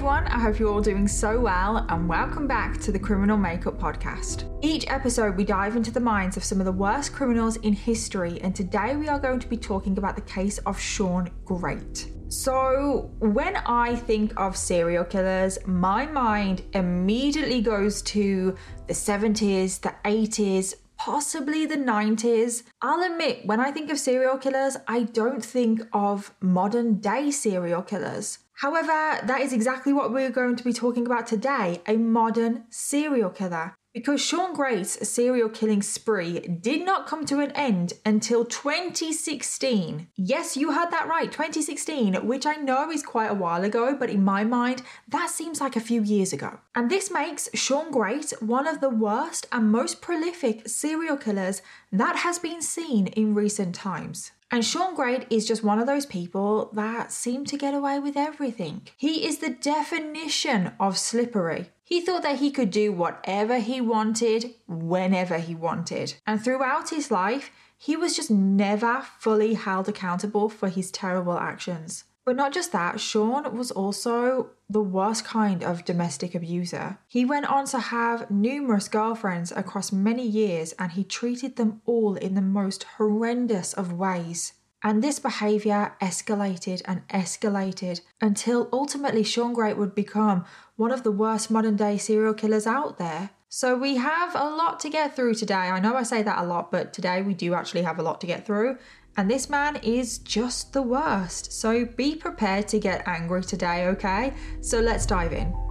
everyone, I hope you're all doing so well, and welcome back to the Criminal Makeup Podcast. Each episode, we dive into the minds of some of the worst criminals in history, and today we are going to be talking about the case of Sean Grate. So, when I think of serial killers, my mind immediately goes to the 70s, the 80s, possibly the 90s. I'll admit, when I think of serial killers, I don't think of modern day serial killers. However, that is exactly what we're going to be talking about today a modern serial killer. Because Sean Grate's serial killing spree did not come to an end until 2016. Yes, you heard that right, 2016, which I know is quite a while ago, but in my mind, that seems like a few years ago. And this makes Sean Grate one of the worst and most prolific serial killers that has been seen in recent times. And Sean Grate is just one of those people that seem to get away with everything. He is the definition of slippery. He thought that he could do whatever he wanted, whenever he wanted. And throughout his life, he was just never fully held accountable for his terrible actions. But not just that, Sean was also the worst kind of domestic abuser. He went on to have numerous girlfriends across many years and he treated them all in the most horrendous of ways. And this behaviour escalated and escalated until ultimately Sean Grate would become one of the worst modern day serial killers out there. So we have a lot to get through today. I know I say that a lot, but today we do actually have a lot to get through. And this man is just the worst. So be prepared to get angry today, okay? So let's dive in.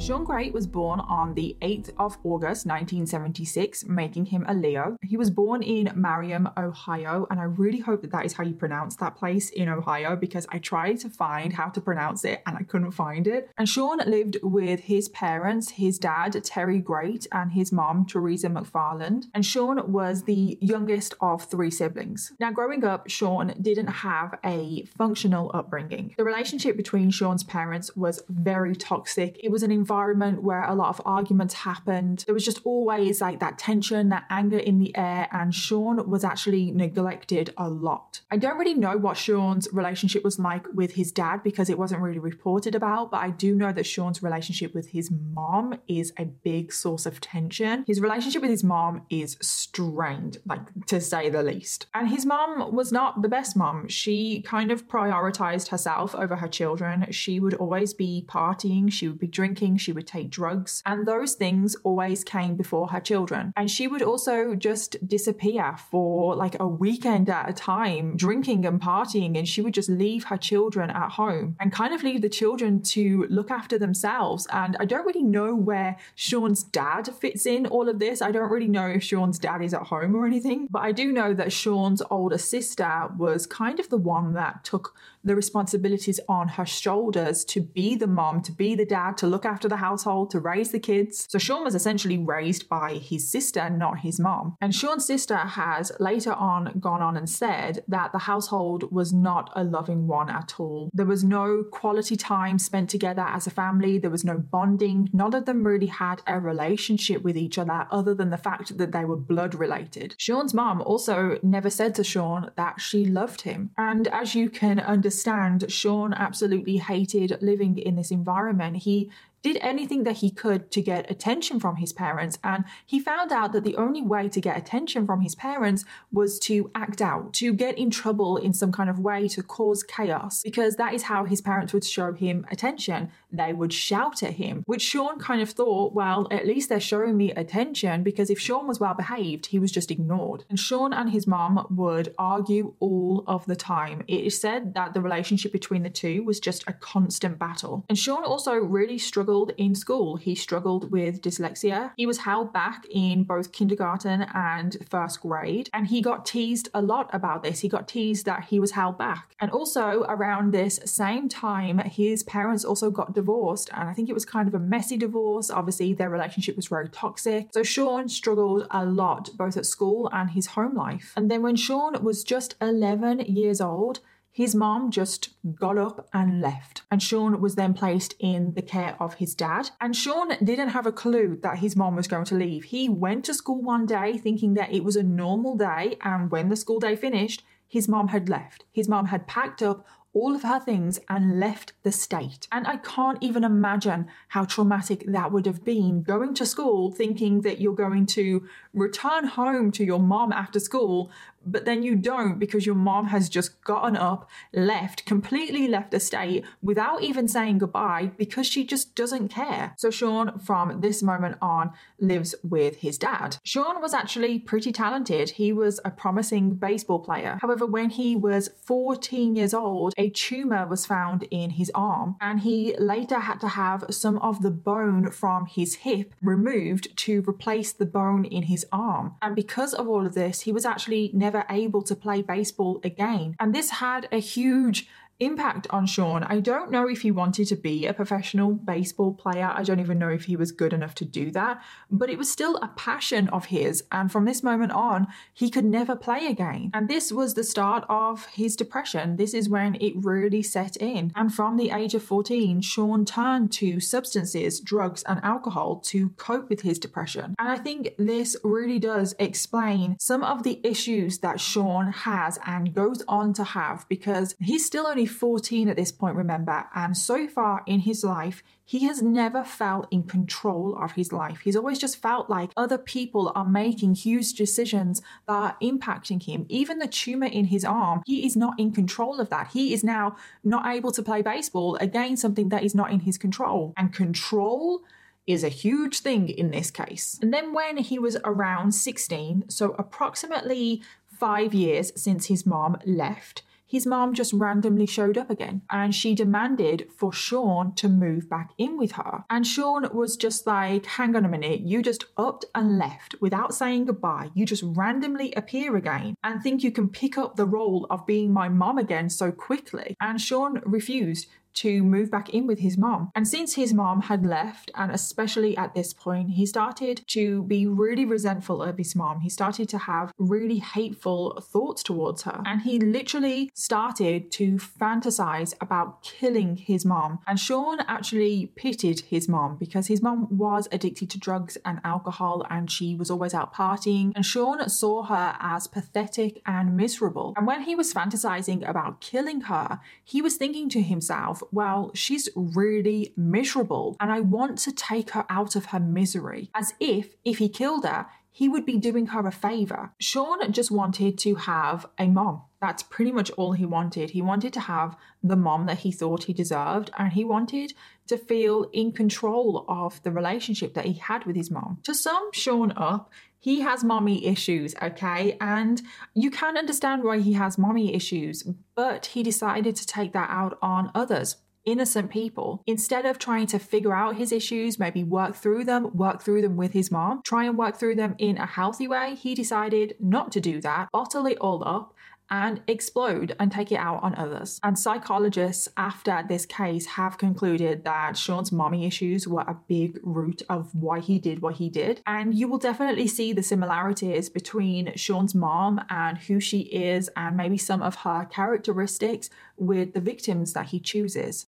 Sean Grate was born on the 8th of August 1976, making him a Leo. He was born in Marion, Ohio, and I really hope that that is how you pronounce that place in Ohio because I tried to find how to pronounce it and I couldn't find it. And Sean lived with his parents, his dad, Terry Grate, and his mom, Teresa McFarland. And Sean was the youngest of three siblings. Now, growing up, Sean didn't have a functional upbringing. The relationship between Sean's parents was very toxic. It was an environment where a lot of arguments happened. There was just always like that tension, that anger in the air, and Sean was actually neglected a lot. I don't really know what Sean's relationship was like with his dad because it wasn't really reported about, but I do know that Sean's relationship with his mom is a big source of tension. His relationship with his mom is strained, like to say the least. And his mom was not the best mom. She kind of prioritized herself over her children. She would always be partying, she would be drinking, she would take drugs, and those things always came before her children. And she would also just disappear for like a weekend at a time, drinking and partying, and she would just leave her children at home and kind of leave the children to look after themselves. And I don't really know where Sean's dad fits in all of this. I don't really know if Sean's dad is at home or anything, but I do know that Sean's older sister was kind of the one that took the responsibilities on her shoulders to be the mom, to be the dad, to look after the household, to raise the kids. So Sean was essentially raised by his sister, not his mom. And Sean's sister has later on gone on and said that the household was not a loving one at all. There was no quality time spent together as a family, there was no bonding. None of them really had a relationship with each other other than the fact that they were blood related. Sean's mom also never said to Sean that she loved him. And as you can understand, understand, Sean absolutely hated living in this environment. He did anything that he could to get attention from his parents. And he found out that the only way to get attention from his parents was to act out, to get in trouble in some kind of way, to cause chaos, because that is how his parents would show him attention. They would shout at him, which Sean kind of thought, well, at least they're showing me attention, because if Sean was well behaved, he was just ignored. And Sean and his mom would argue all of the time. It is said that the relationship between the two was just a constant battle. And Sean also really struggled in school. He struggled with dyslexia. He was held back in both kindergarten and first grade, and he got teased a lot about this. He got teased that he was held back. And also, around this same time, his parents also got divorced, and I think it was kind of a messy divorce. Obviously, their relationship was very toxic. So, Sean struggled a lot, both at school and his home life. And then, when Sean was just 11 years old, his mom just got up and left, and Sean was then placed in the care of his dad. And Sean didn't have a clue that his mom was going to leave. He went to school one day thinking that it was a normal day, and when the school day finished, his mom had left. His mom had packed up all of her things and left the state. And I can't even imagine how traumatic that would have been going to school thinking that you're going to return home to your mom after school, but then you don't because your mom has just gotten up, left, completely left the state without even saying goodbye because she just doesn't care. So Sean, from this moment on, lives with his dad. Sean was actually pretty talented. He was a promising baseball player. However, when he was 14 years old, a tumor was found in his arm, and he later had to have some of the bone from his hip removed to replace the bone in his arm. And because of all of this, he was actually never never able to play baseball again. And this had a huge impact on Sean. I don't know if he wanted to be a professional baseball player. I don't even know if he was good enough to do that, but it was still a passion of his. And from this moment on, he could never play again. And this was the start of his depression. This is when it really set in. And from the age of 14, Sean turned to substances, drugs, and alcohol to cope with his depression. And I think this really does explain some of the issues that Sean has and goes on to have because he's still only 14 at this point, remember, and so far in his life, he has never felt in control of his life. He's always just felt like other people are making huge decisions that are impacting him. Even the tumor in his arm, he is not in control of that. He is now not able to play baseball, again, something that is not in his control. And control is a huge thing in this case. And then when he was around 16, so approximately five years since his mom left, his mom just randomly showed up again and she demanded for Sean to move back in with her. And Sean was just like, hang on a minute, you just upped and left without saying goodbye. You just randomly appear again and think you can pick up the role of being my mom again so quickly. And Sean refused to move back in with his mom. And since his mom had left, and especially at this point, he started to be really resentful of his mom. He started to have really hateful thoughts towards her. And he literally started to fantasize about killing his mom. And Sean actually pitied his mom because his mom was addicted to drugs and alcohol and she was always out partying. And Sean saw her as pathetic and miserable. And when he was fantasizing about killing her, he was thinking to himself, well, she's really miserable and I want to take her out of her misery. As if, if he killed her, he would be doing her a favor. Sean just wanted to have a mom. That's pretty much all he wanted. He wanted to have the mom that he thought he deserved, and he wanted to feel in control of the relationship that he had with his mom. To sum Sean up, he has mommy issues, okay? And you can understand why he has mommy issues, but he decided to take that out on others innocent people. Instead of trying to figure out his issues, maybe work through them, work through them with his mom, try and work through them in a healthy way, he decided not to do that, bottle it all up, and explode and take it out on others. And psychologists after this case have concluded that Sean's mommy issues were a big root of why he did what he did. And you will definitely see the similarities between Sean's mom and who she is, and maybe some of her characteristics with the victims that he chooses.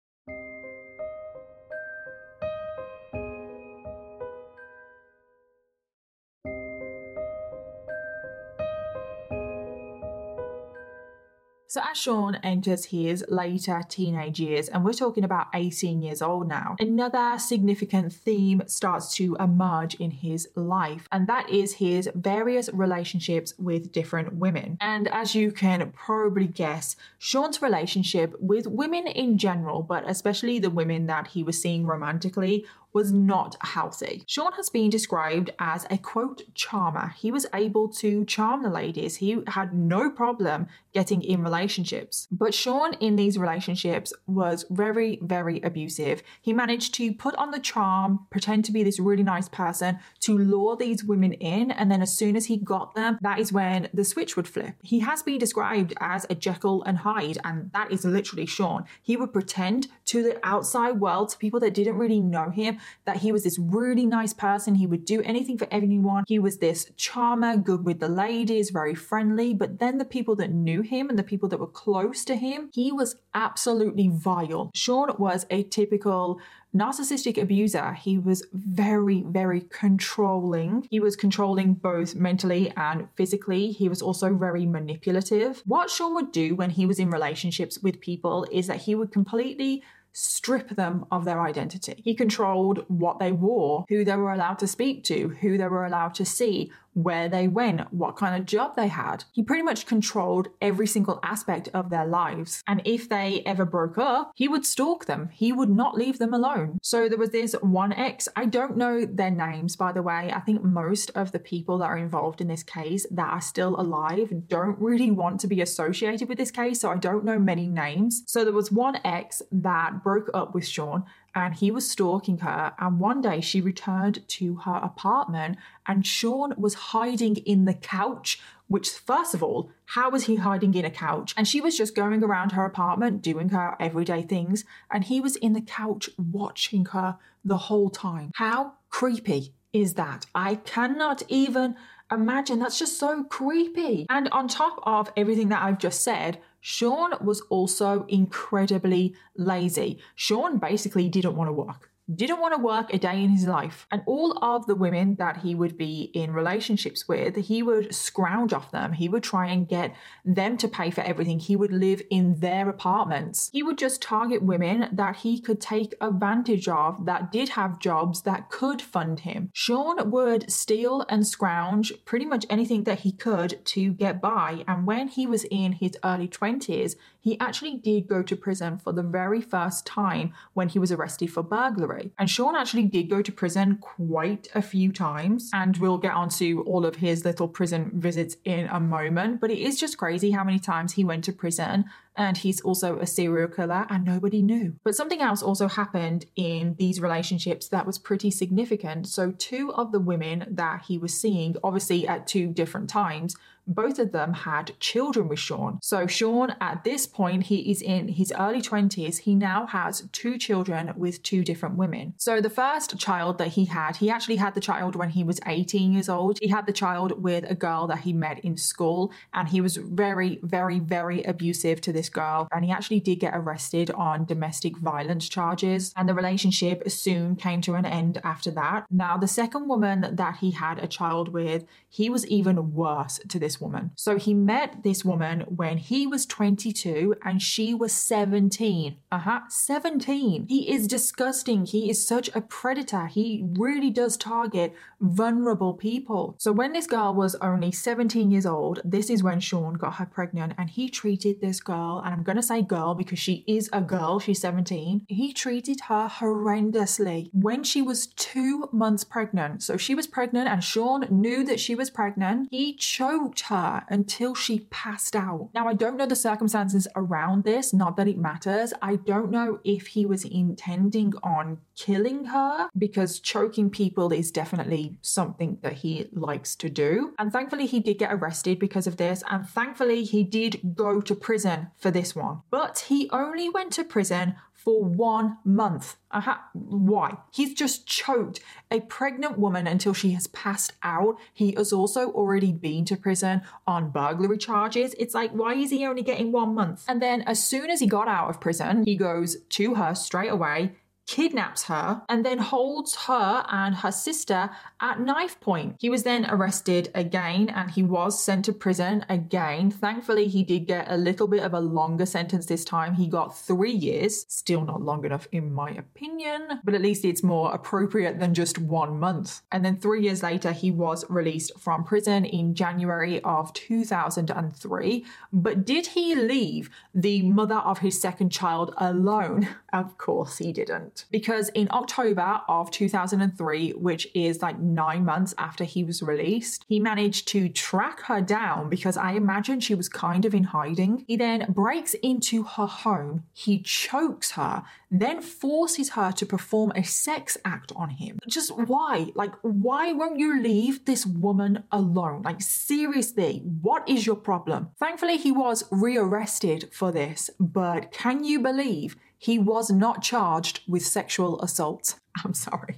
So as Sean enters his later teenage years, and we're talking about 18 years old now, another significant theme starts to emerge in his life, and that is his various relationships with different women. And as you can probably guess, Sean's relationship with women in general, but especially the women that he was seeing romantically, was not healthy. Sean has been described as a quote charmer. He was able to charm the ladies. He had no problem getting in relationships. But Sean in these relationships was very, very abusive. He managed to put on the charm, pretend to be this really nice person, to lure these women in, and then as soon as he got them, that is when the switch would flip. He has been described as a Jekyll and Hyde, and that is literally Sean. He would pretend to the outside world, to people that didn't really know him, that he was this really nice person. He would do anything for anyone. He was this charmer, good with the ladies, very friendly. But then the people that knew him and the people that were close to him, he was absolutely vile. Sean was a typical narcissistic abuser, he was very, very controlling. He was controlling both mentally and physically. He was also very manipulative. What Sean would do when he was in relationships with people is that he would completely strip them of their identity. He controlled what they wore, who they were allowed to speak to, who they were allowed to see, where they went, what kind of job they had. He pretty much controlled every single aspect of their lives. And if they ever broke up, he would stalk them. He would not leave them alone. So there was this one ex. I don't know their names, by the way. I think most of the people that are involved in this case that are still alive don't really want to be associated with this case. So I don't know many names. So there was one ex that broke up with Sean and he was stalking her. And one day she returned to her apartment and Sean was hiding in the couch. Which, first of all, how was he hiding in a couch? And she was just going around her apartment doing her everyday things, and he was in the couch watching her the whole time. How creepy is that? I cannot even imagine. That's just so creepy. And on top of everything that I've just said, Sean was also incredibly lazy. Sean basically didn't want to work didn't want to work a day in his life. And all of the women that he would be in relationships with, he would scrounge off them. He would try and get them to pay for everything. He would live in their apartments. He would just target women that he could take advantage of that did have jobs that could fund him. Sean would steal and scrounge pretty much anything that he could to get by. And when he was in his early 20s, he actually did go to prison for the very first time when he was arrested for burglary. And Sean actually did go to prison quite a few times, and we'll get onto all of his little prison visits in a moment. But it is just crazy how many times he went to prison and he's also a serial killer and nobody knew. But something else also happened in these relationships that was pretty significant. So, two of the women that he was seeing, obviously at two different times, both of them had children with Sean. So, Sean, at this point, he is in his early 20s. He now has two children with two different women. So, the first child that he had, he actually had the child when he was 18 years old. He had the child with a girl that he met in school, and he was very, very, very abusive to this girl. And he actually did get arrested on domestic violence charges, and the relationship soon came to an end after that. Now, the second woman that he had a child with, he was even worse to this woman. So he met this woman when he was 22 and she was 17. Uh huh, 17. He is disgusting. He is such a predator. He really does target vulnerable people. So when this girl was only 17 years old, this is when Sean got her pregnant and he treated this girl, and I'm to say girl because she is a girl, she's 17. He treated her horrendously when she was two months pregnant. So she was pregnant and Sean knew that she was pregnant. He choked her until she passed out. Now, I don't know the circumstances around this, not that it matters. I don't know if he was intending on killing her because choking people is definitely something that he likes to do. And thankfully, he did get arrested because of this. And thankfully, he did go to prison for this one. But he only went to prison for one month. Uh-huh. Why? He's just choked a pregnant woman until she has passed out. He has also already been to prison on burglary charges. It's like, why is he only getting one month? And then, as soon as he got out of prison, he goes to her straight away kidnaps her, and then holds her and her sister at knife point. He was then arrested again and he was sent to prison again. Thankfully, he did get a little bit of a longer sentence this time. He got three years. Still not long enough, in my opinion, but at least it's more appropriate than just one month. And then three years later, he was released from prison in January of 2003. But did he leave the mother of his second child alone? Of course, he didn't because in October of 2003, which is like nine months after he was released, he managed to track her down because I imagine she was kind of in hiding. He then breaks into her home, he chokes her, then forces her to perform a sex act on him. Just why? Like, why won't you leave this woman alone? Like, seriously, what is your problem? Thankfully, he was rearrested for this, but can you believe? He was not charged with sexual assault. I'm sorry.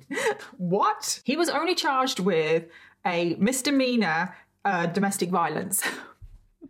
what? He was only charged with a misdemeanor uh, domestic violence.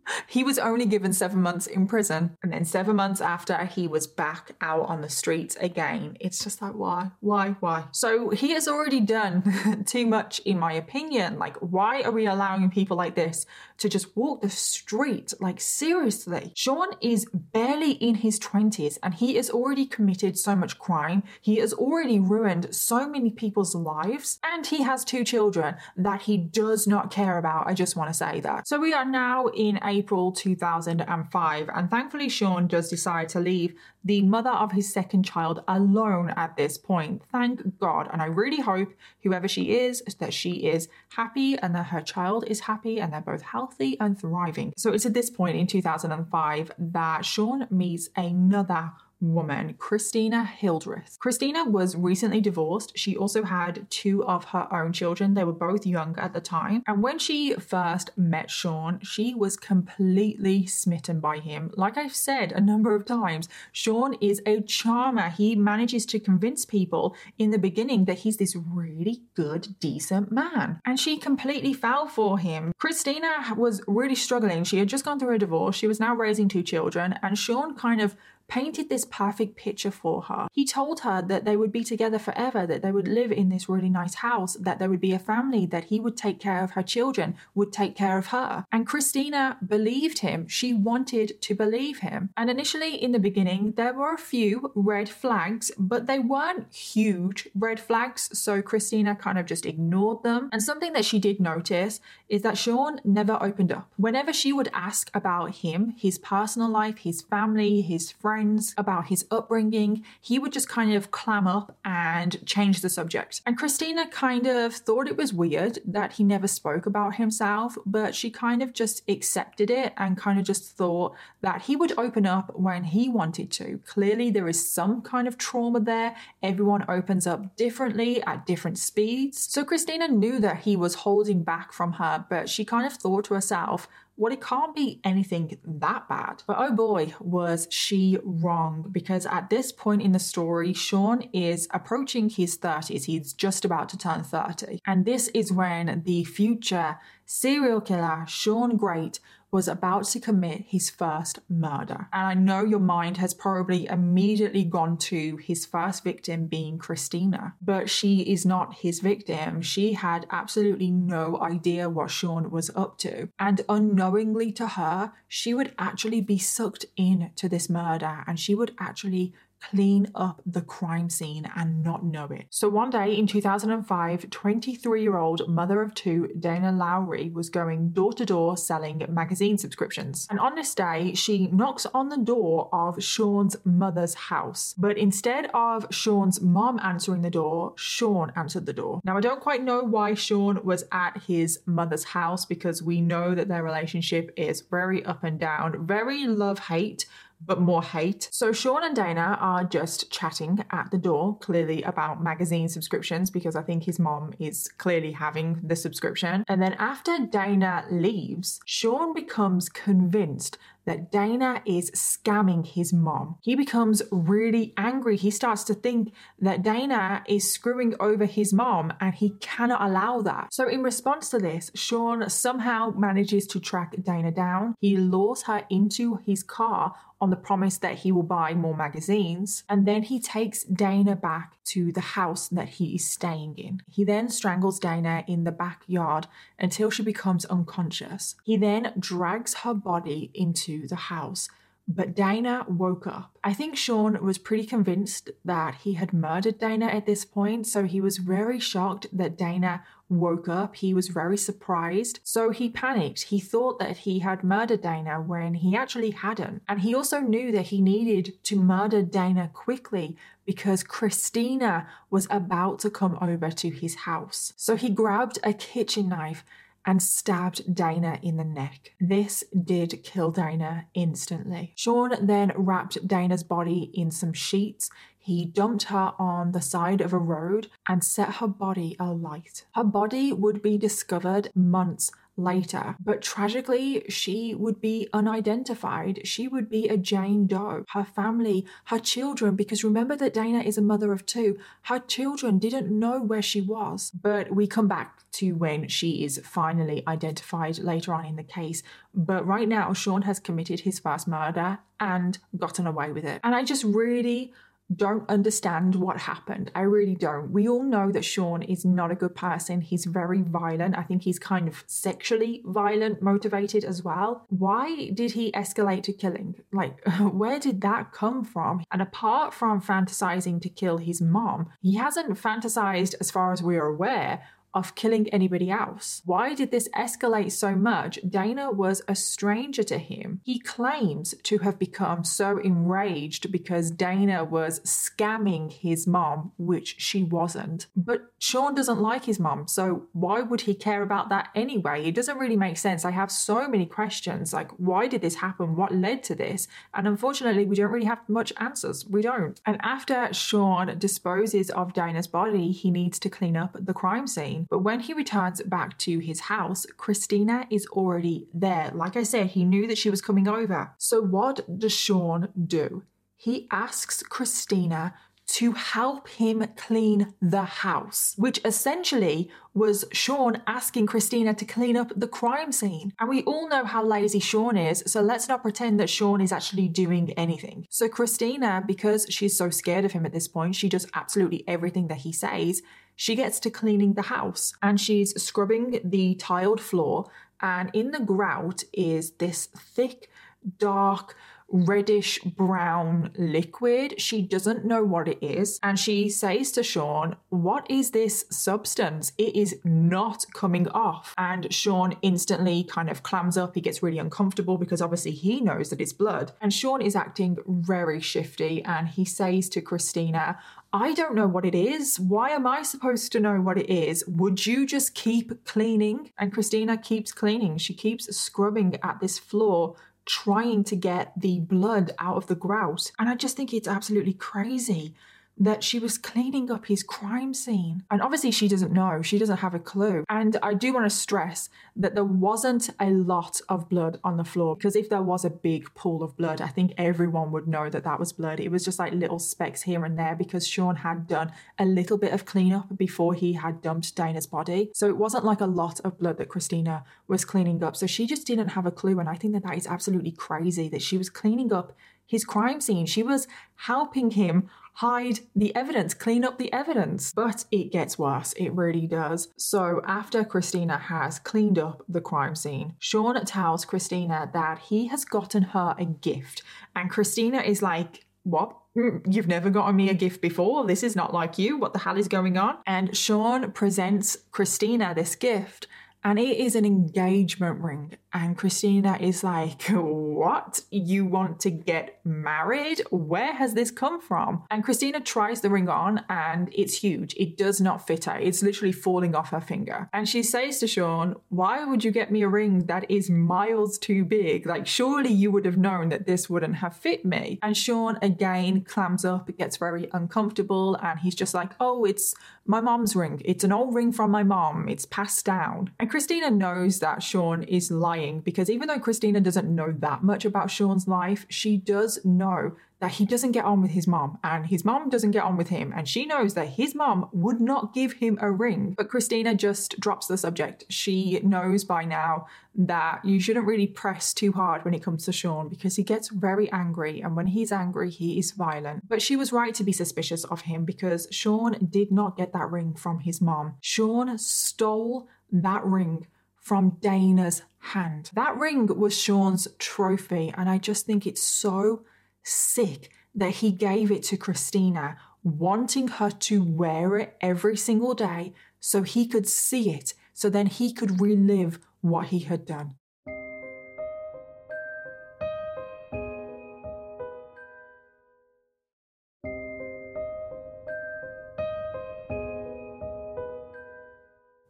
he was only given seven months in prison. And then seven months after, he was back out on the streets again. It's just like, why? Why? Why? So he has already done too much, in my opinion. Like, why are we allowing people like this to just walk the street? Like, seriously. Sean is barely in his 20s and he has already committed so much crime. He has already ruined so many people's lives and he has two children that he does not care about. I just want to say that. So we are now in April 2005 and thankfully Sean does decide to leave the mother of his second child alone at this point. Thank God. And I really hope whoever she is, that she is happy and that her child is happy and they're both healthy and thriving. So it's at this point in 2005 that Sean meets another woman, Christina Hildreth. Christina was recently divorced. She also had two of her own children. They were both young at the time. And when she first met Sean, she was completely smitten by him. Like I've said a number of times, Sean is a charmer. He manages to convince people in the beginning that he's this really good, decent man. And she completely fell for him. Christina was really struggling. She had just gone through a divorce. She was now raising two children, and Sean kind of painted this perfect picture for her. He told her that they would be together forever, that they would live in this really nice house, that there would be a family, that he would take care of her children, would take care of her. And Christina believed him. She wanted to believe him. And initially, in the beginning, there were a few red flags, but they weren't huge red flags. So Christina kind of just ignored them. And something that she did notice is that Sean never opened up. Whenever she would ask about him, his personal life, his family, his friends, friends, about his upbringing, he would just kind of clam up and change the subject. And Christina kind of thought it was weird that he never spoke about himself, but she kind of just accepted it and kind of just thought that he would open up when he wanted to. Clearly, there is some kind of trauma there. Everyone opens up differently at different speeds. So Christina knew that he was holding back from her, but she kind of thought to herself, well, it can't be anything that bad. But oh boy, was she wrong because at this point in the story, Sean is approaching his 30s. He's just about to turn 30. And this is when the future serial killer, Sean Grate, was about to commit his first murder. And I know your mind has probably immediately gone to his first victim being Christina, but she is not his victim. She had absolutely no idea what Sean was up to. And unknowingly to her, she would actually be sucked into this murder and she would actually clean up the crime scene and not know it. So one day in 2005, 23 year old mother of two, Dana Lowry, was going door to door selling magazine subscriptions. And on this day, she knocks on the door of Sean's mother's house. But instead of Sean's mom answering the door, Sean answered the door. Now, I don't quite know why Sean was at his mother's house because we know that their relationship is very up and down, very love hate but more hate. So Sean and Dana are just chatting at the door, clearly about magazine subscriptions, because I think his mom is clearly having the subscription. And then after Dana leaves, Sean becomes convinced that Dana is scamming his mom. He becomes really angry. He starts to think that Dana is screwing over his mom and he cannot allow that. So, in response to this, Sean somehow manages to track Dana down. He lures her into his car on the promise that he will buy more magazines. And then he takes Dana back to the house that he is staying in. He then strangles Dana in the backyard until she becomes unconscious. He then drags her body into the house, but Dana woke up. I think Sean was pretty convinced that he had murdered Dana at this point, so he was very shocked that Dana woke up. He was very surprised, so he panicked. He thought that he had murdered Dana when he actually hadn't. And he also knew that he needed to murder Dana quickly because Christina was about to come over to his house. So he grabbed a kitchen knife and stabbed Dana in the neck. This did kill Dana instantly. Sean then wrapped Dana's body in some sheets. He dumped her on the side of a road and set her body alight. Her body would be discovered months later. But tragically, she would be unidentified. She would be a Jane Doe. Her family, her children, because remember that Dana is a mother of two, her children didn't know where she was. But we come back to when she is finally identified later on in the case. But right now, Sean has committed his first murder and gotten away with it. And I just really don't understand what happened. I really don't. We all know that Sean is not a good person. He's very violent. I think he's kind of sexually violent, motivated as well. Why did he escalate to killing? Like, where did that come from? And apart from fantasizing to kill his mom, he hasn't fantasized, as far as we're aware, of killing anybody else. Why did this escalate so much? Dana was a stranger to him. He claims to have become so enraged because Dana was scamming his mom, which she wasn't. But Sean doesn't like his mom, so why would he care about that anyway? It doesn't really make sense. I have so many questions like, why did this happen? What led to this? And unfortunately, we don't really have much answers. We don't. And after Sean disposes of Dana's body, he needs to clean up the crime scene. But when he returns back to his house, Christina is already there. Like I said, he knew that she was coming over. So what does Sean do? He asks Christina to help him clean the house, which essentially was Sean asking Christina to clean up the crime scene. And we all know how lazy Sean is, so let's not pretend that Sean is actually doing anything. So, Christina, because she's so scared of him at this point, she does absolutely everything that he says she gets to cleaning the house and she's scrubbing the tiled floor. And in the grout is this thick, dark, reddish brown liquid. She doesn't know what it is. And she says to Sean, What is this substance? It is not coming off. And Sean instantly kind of clams up. He gets really uncomfortable because obviously he knows that it's blood. And Sean is acting very shifty and he says to Christina, I don't know what it is. Why am I supposed to know what it is? Would you just keep cleaning? And Christina keeps cleaning. She keeps scrubbing at this floor, trying to get the blood out of the grout. And I just think it's absolutely crazy that she was cleaning up his crime scene. And obviously, she doesn't know, she doesn't have a clue. And I do want to stress that there wasn't a lot of blood on the floor because if there was a big pool of blood, I think everyone would know that that was blood. It was just like little specks here and there because Sean had done a little bit of cleanup before he had dumped Dana's body. So it wasn't like a lot of blood that Christina was cleaning up. So she just didn't have a clue. And I think that that is absolutely crazy that she was cleaning up his crime scene. She was helping him hide the evidence, clean up the evidence. But it gets worse, it really does. So, after Christina has cleaned up the crime scene, Sean tells Christina that he has gotten her a gift. And Christina is like, What? Mm, you've never gotten me a gift before. This is not like you. What the hell is going on? And Sean presents Christina this gift and it is an engagement ring. And Christina is like, What? You want to get married? Where has this come from? And Christina tries the ring on and it's huge. It does not fit her. It's literally falling off her finger. And she says to Sean, Why would you get me a ring that is miles too big? Like, surely you would have known that this wouldn't have fit me. And Sean again clams up, it gets very uncomfortable, and he's just like, Oh, it's my mom's ring. It's an old ring from my mom. It's passed down. And Christina knows that Sean is lying because even though Christina doesn't know that much about Sean's life, she does know that he doesn't get on with his mom and his mom doesn't get on with him. And she knows that his mom would not give him a ring. But Christina just drops the subject. She knows by now that you shouldn't really press too hard when it comes to Sean because he gets very angry. And when he's angry, he is violent. But she was right to be suspicious of him because Sean did not get that ring from his mom. Sean stole that ring from Dana's hand. That ring was Sean's trophy, and I just think it's so sick that he gave it to Christina, wanting her to wear it every single day so he could see it, so then he could relive what he had done.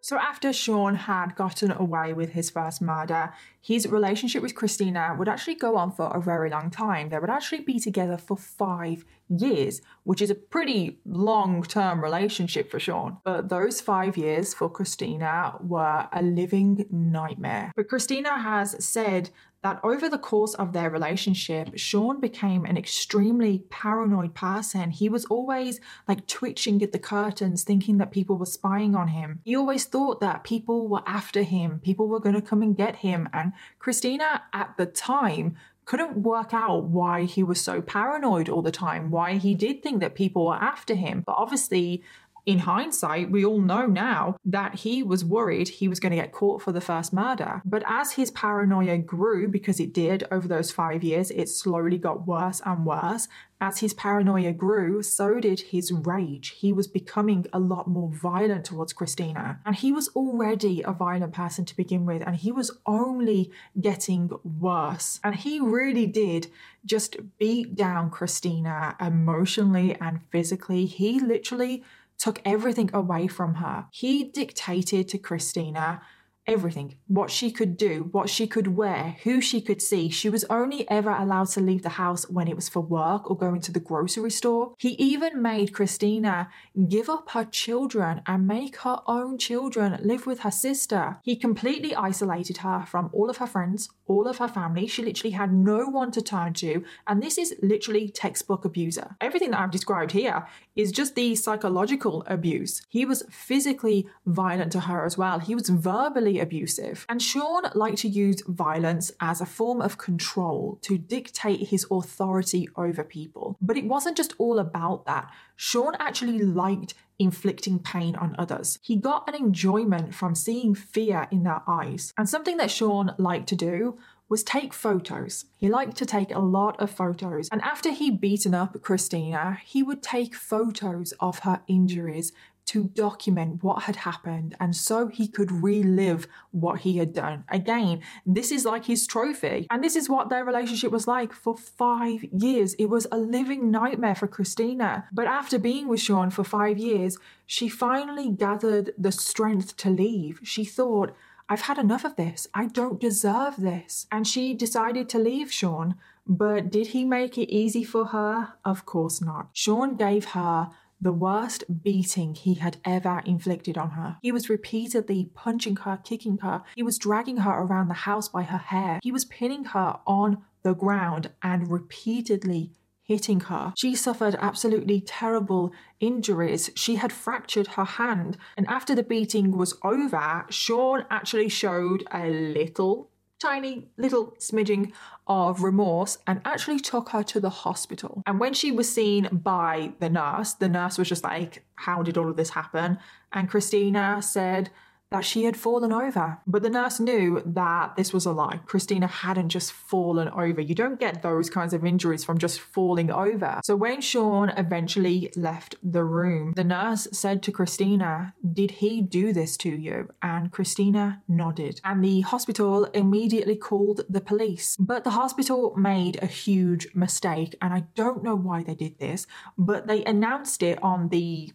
So after Sean had gotten away with his first murder, his relationship with Christina would actually go on for a very long time. They would actually be together for five years, which is a pretty long term relationship for Sean. But those five years for Christina were a living nightmare. But Christina has said that over the course of their relationship, Sean became an extremely paranoid person. He was always like twitching at the curtains, thinking that people were spying on him. He always thought that people were after him, people were going to come and get him. And Christina, at the time, couldn't work out why he was so paranoid all the time, why he did think that people were after him. But obviously, in hindsight, we all know now that he was worried he was going to get caught for the first murder. But as his paranoia grew, because it did over those five years, it slowly got worse and worse. As his paranoia grew, so did his rage. He was becoming a lot more violent towards Christina. And he was already a violent person to begin with, and he was only getting worse. And he really did just beat down Christina emotionally and physically. He literally took everything away from her. He dictated to Christina everything what she could do, what she could wear, who she could see. She was only ever allowed to leave the house when it was for work or going to the grocery store. He even made Christina give up her children and make her own children live with her sister. He completely isolated her from all of her friends, all of her family. She literally had no one to turn to. And this is literally textbook abuser. Everything that I've described here is just the psychological abuse. He was physically violent to her as well. He was verbally abusive. And Sean liked to use violence as a form of control to dictate his authority over people. But it wasn't just all about that. Sean actually liked inflicting pain on others. He got an enjoyment from seeing fear in their eyes. And something that Sean liked to do was take photos. He liked to take a lot of photos. And after he'd beaten up Christina, he would take photos of her injuries to document what had happened and so he could relive what he had done. Again, this is like his trophy. And this is what their relationship was like for five years. It was a living nightmare for Christina. But after being with Sean for five years, she finally gathered the strength to leave. She thought, I've had enough of this. I don't deserve this. And she decided to leave Sean. But did he make it easy for her? Of course not. Sean gave her the worst beating he had ever inflicted on her. He was repeatedly punching her, kicking her. He was dragging her around the house by her hair. He was pinning her on the ground and repeatedly hitting her. She suffered absolutely terrible injuries. She had fractured her hand. And after the beating was over, Sean actually showed a little tiny little smidging of remorse and actually took her to the hospital. And when she was seen by the nurse, the nurse was just like, How did all of this happen? And Christina said, that she had fallen over. But the nurse knew that this was a lie. Christina hadn't just fallen over. You don't get those kinds of injuries from just falling over. So when Sean eventually left the room, the nurse said to Christina, Did he do this to you? And Christina nodded. And the hospital immediately called the police. But the hospital made a huge mistake. And I don't know why they did this, but they announced it on the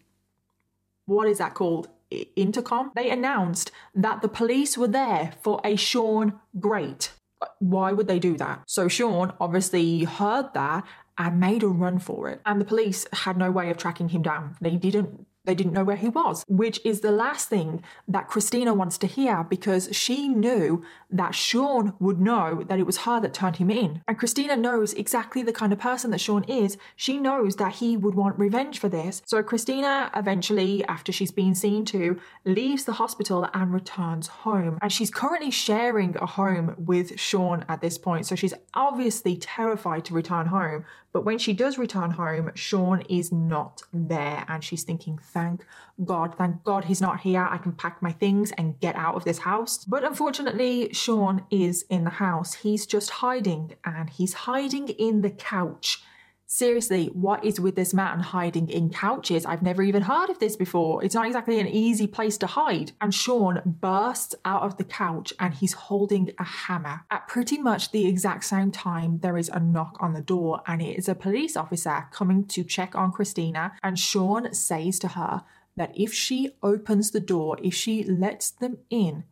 what is that called? Intercom, they announced that the police were there for a Sean Grate. Why would they do that? So Sean obviously heard that and made a run for it. And the police had no way of tracking him down. They didn't they didn't know where he was, which is the last thing that Christina wants to hear because she knew that Sean would know that it was her that turned him in. And Christina knows exactly the kind of person that Sean is. She knows that he would want revenge for this. So Christina eventually, after she's been seen to, leaves the hospital and returns home. And she's currently sharing a home with Sean at this point. So she's obviously terrified to return home. But when she does return home, Sean is not there. And she's thinking, thank God, thank God he's not here. I can pack my things and get out of this house. But unfortunately, Sean is in the house. He's just hiding and he's hiding in the couch seriously, what is with this man hiding in couches? I've never even heard of this before. It's not exactly an easy place to hide. And Sean bursts out of the couch and he's holding a hammer. At pretty much the exact same time, there is a knock on the door and it is a police officer coming to check on Christina. And Sean says to her, that if she opens the door, if she lets them in,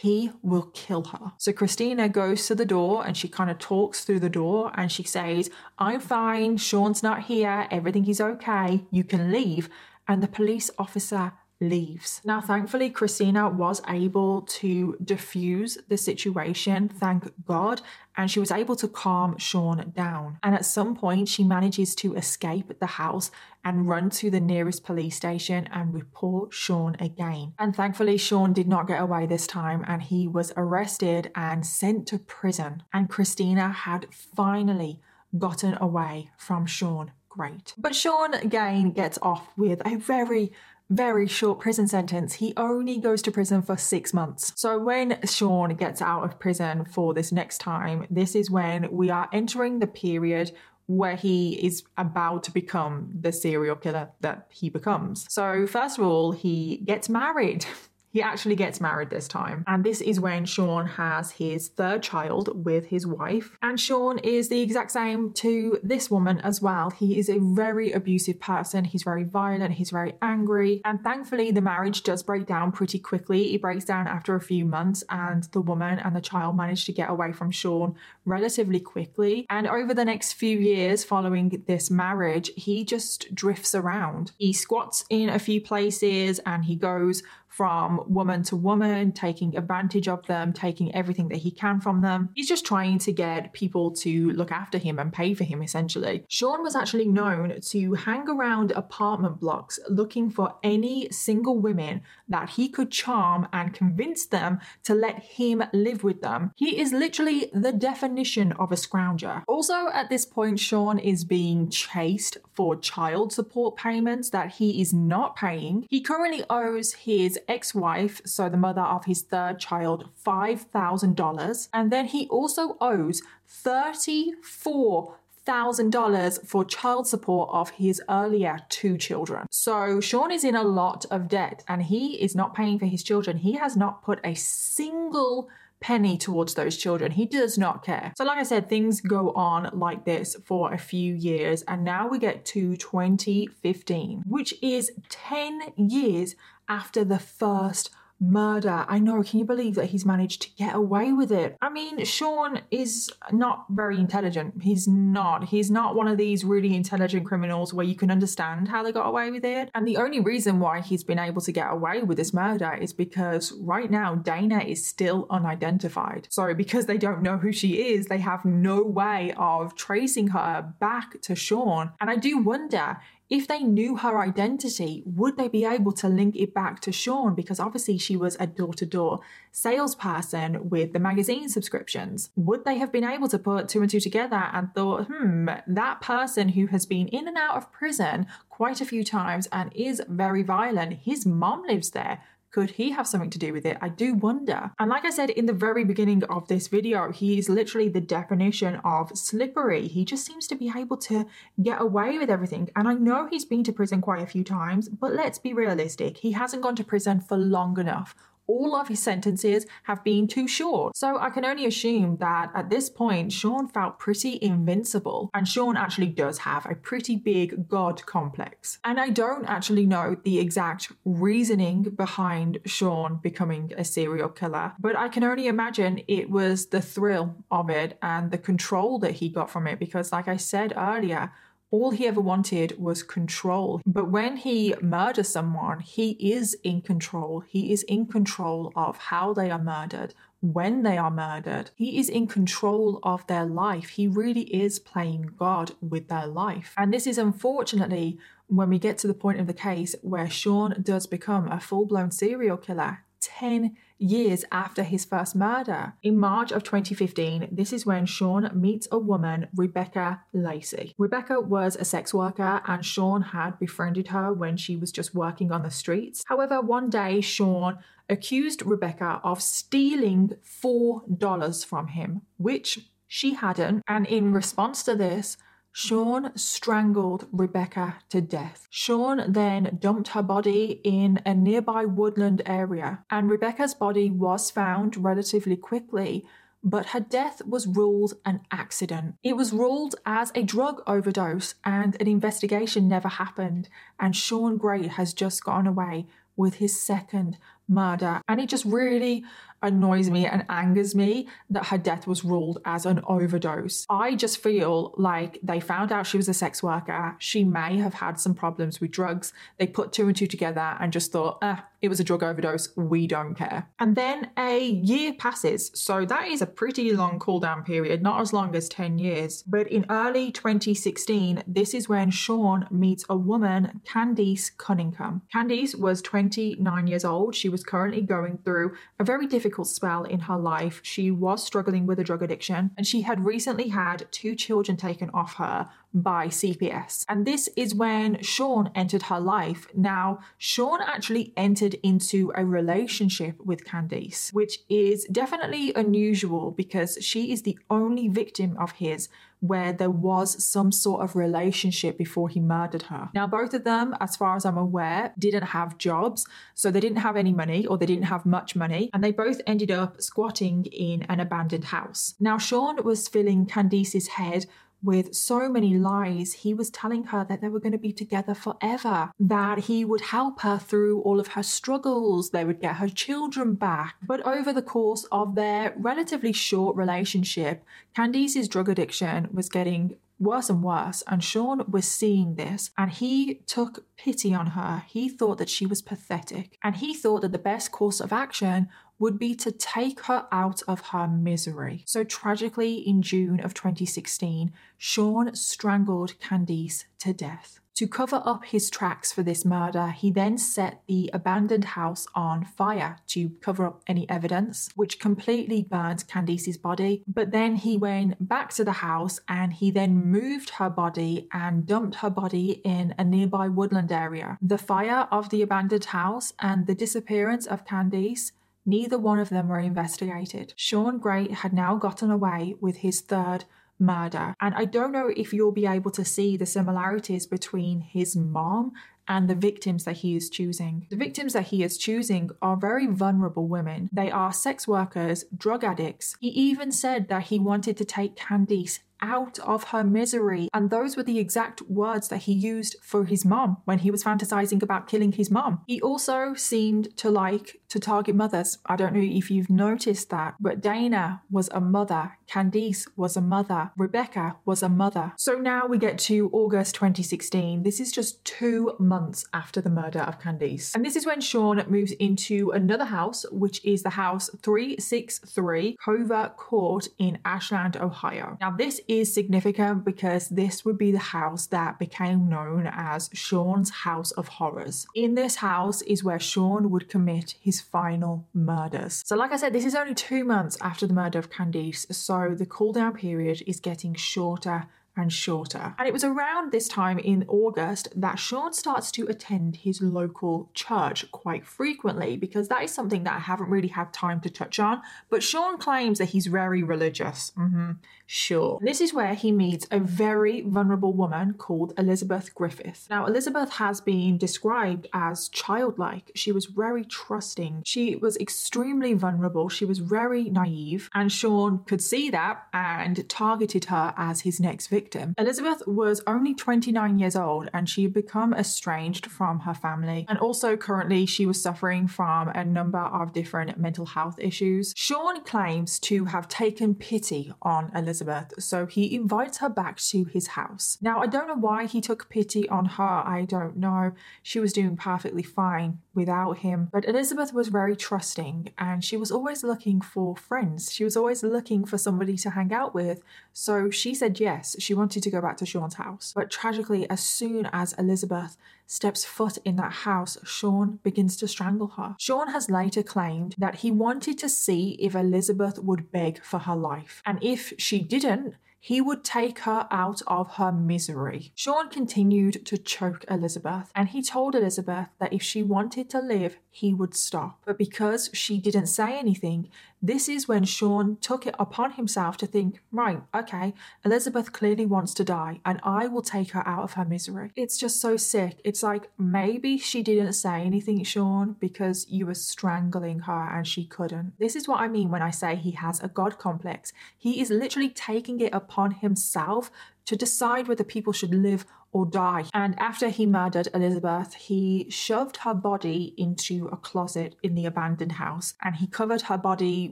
he will kill her. So Christina goes to the door and she kind of talks through the door and she says, I'm fine, Sean's not here, everything is okay, you can leave. And the police officer leaves. Now, thankfully, Christina was able to diffuse the situation, thank God, and she was able to calm Sean down. And at some point, she manages to escape the house and run to the nearest police station and report Sean again. And thankfully, Sean did not get away this time and he was arrested and sent to prison. And Christina had finally gotten away from Sean Grate. But Sean again gets off with a very very short prison sentence. He only goes to prison for six months. So when Sean gets out of prison for this next time, this is when we are entering the period where he is about to become the serial killer that he becomes. So, first of all, he gets married. He actually gets married this time. And this is when Sean has his third child with his wife. And Sean is the exact same to this woman as well. He is a very abusive person. He's very violent. He's very angry. And thankfully, the marriage does break down pretty quickly. It breaks down after a few months, and the woman and the child manage to get away from Sean relatively quickly. And over the next few years following this marriage, he just drifts around. He squats in a few places and he goes from woman to woman, taking advantage of them, taking everything that he can from them. He's just trying to get people to look after him and pay for him, essentially. Sean was actually known to hang around apartment blocks looking for any single women that he could charm and convince them to let him live with them. He is literally the definition of a scrounger. Also, at this point, Sean is being chased for child support payments that he is not paying. He currently owes his ex wife, so the mother of his third child, $5,000. And then he also owes 34 thousand dollars for child support of his earlier two children. So Sean is in a lot of debt and he is not paying for his children. He has not put a single penny towards those children. He does not care. So, like I said, things go on like this for a few years, and now we get to 2015, which is 10 years after the first murder. I know, can you believe that he's managed to get away with it? I mean, Sean is not very intelligent. He's not. He's not one of these really intelligent criminals where you can understand how they got away with it. And the only reason why he's been able to get away with this murder is because right now Dana is still unidentified. So, because they don't know who she is, they have no way of tracing her back to Sean. And I do wonder if they knew her identity, would they be able to link it back to Sean? Because obviously she was a door to door salesperson with the magazine subscriptions. Would they have been able to put two and two together and thought, hmm, that person who has been in and out of prison quite a few times and is very violent, his mom lives there. Could he have something to do with it? I do wonder. And like I said in the very beginning of this video, he is literally the definition of slippery. He just seems to be able to get away with everything. And I know he's been to prison quite a few times, but let's be realistic. He hasn't gone to prison for long enough all of his sentences have been too short. So I can only assume that at this point, Sean felt pretty invincible. And Sean actually does have a pretty big God complex. And I don't actually know the exact reasoning behind Sean becoming a serial killer, but I can only imagine it was the thrill of it and the control that he got from it. Because, like I said earlier, all he ever wanted was control. But when he murders someone, he is in control. He is in control of how they are murdered, when they are murdered. He is in control of their life. He really is playing God with their life. And this is unfortunately when we get to the point of the case where Sean does become a full blown serial killer 10 years after his first murder. In March of 2015, this is when Sean meets a woman, Rebecca Lacey. Rebecca was a sex worker and Sean had befriended her when she was just working on the streets. However, one day Sean accused Rebecca of stealing $4 from him, which she hadn't. And in response to this, Sean strangled Rebecca to death. Sean then dumped her body in a nearby woodland area, and Rebecca's body was found relatively quickly but her death was ruled an accident. It was ruled as a drug overdose, and an investigation never happened. And Sean Grate has just gone away with his second murder. And it just really annoys me and angers me that her death was ruled as an overdose. I just feel like they found out she was a sex worker. She may have had some problems with drugs. They put two and two together and just thought, ah, it was a drug overdose. We don't care. And then a year passes. So that is a pretty long cool down period, not as long as 10 years. But in early 2016, this is when Sean meets a woman, Candice Cunningham. Candice was 29 years old. She was currently going through a very difficult spell in her life. She was struggling with a drug addiction and she had recently had two children taken off her by CPS. And this is when Sean entered her life. Now, Sean actually entered into a relationship with Candice, which is definitely unusual because she is the only victim of his where there was some sort of relationship before he murdered her. Now, both of them, as far as I'm aware, didn't have jobs, so they didn't have any money or they didn't have much money, and they both ended up squatting in an abandoned house. Now, Sean was filling Candice's head with so many lies, he was telling her that they were going to be together forever, that he would help her through all of her struggles, they would get her children back. But over the course of their relatively short relationship, Candice's drug addiction was getting worse and worse. And Sean was seeing this and he took pity on her. He thought that she was pathetic. And he thought that the best course of action would be to take her out of her misery. So tragically, in June of 2016, Sean strangled Candice to death. To cover up his tracks for this murder, he then set the abandoned house on fire to cover up any evidence, which completely burned Candice's body. But then he went back to the house and he then moved her body and dumped her body in a nearby woodland area. The fire of the abandoned house and the disappearance of Candice Neither one of them were investigated. Sean Grate had now gotten away with his third murder. And I don't know if you'll be able to see the similarities between his mom and the victims that he is choosing. The victims that he is choosing are very vulnerable women. They are sex workers, drug addicts. He even said that he wanted to take Candice out of her misery. And those were the exact words that he used for his mom when he was fantasizing about killing his mom. He also seemed to like to target mothers. I don't know if you've noticed that, but Dana was a mother, Candice was a mother, Rebecca was a mother. So now we get to August 2016. This is just two months after the murder of Candice. And this is when Sean moves into another house, which is the house 363 Cover Court in Ashland, Ohio. Now, this is significant because this would be the house that became known as Sean's House of Horrors. In this house is where Sean would commit his final murders. So, like I said, this is only two months after the murder of Candice, so the cool down period is getting shorter and shorter. And it was around this time in August that Sean starts to attend his local church quite frequently because that is something that I haven't really had time to touch on. But Sean claims that he's very religious. Mm-hmm. Sure. This is where he meets a very vulnerable woman called Elizabeth Griffith. Now, Elizabeth has been described as childlike. She was very trusting. She was extremely vulnerable. She was very naive. And Sean could see that and targeted her as his next victim victim. Elizabeth was only 29 years old and she had become estranged from her family. And also, currently, she was suffering from a number of different mental health issues. Sean claims to have taken pity on Elizabeth, so he invites her back to his house. Now, I don't know why he took pity on her, I don't know. She was doing perfectly fine without him. But Elizabeth was very trusting and she was always looking for friends. She was always looking for somebody to hang out with. So she said yes, she wanted to go back to Sean's house. But tragically, as soon as Elizabeth steps foot in that house, Sean begins to strangle her. Sean has later claimed that he wanted to see if Elizabeth would beg for her life. And if she didn't, he would take her out of her misery. Sean continued to choke Elizabeth, and he told Elizabeth that if she wanted to live, he would stop. But because she didn't say anything, This is when Sean took it upon himself to think, right, okay, Elizabeth clearly wants to die, and I will take her out of her misery. It's just so sick. It's like maybe she didn't say anything, Sean, because you were strangling her and she couldn't. This is what I mean when I say he has a God complex. He is literally taking it upon himself to decide whether people should live or die. And after he murdered Elizabeth, he shoved her body into a closet in the abandoned house and he covered her body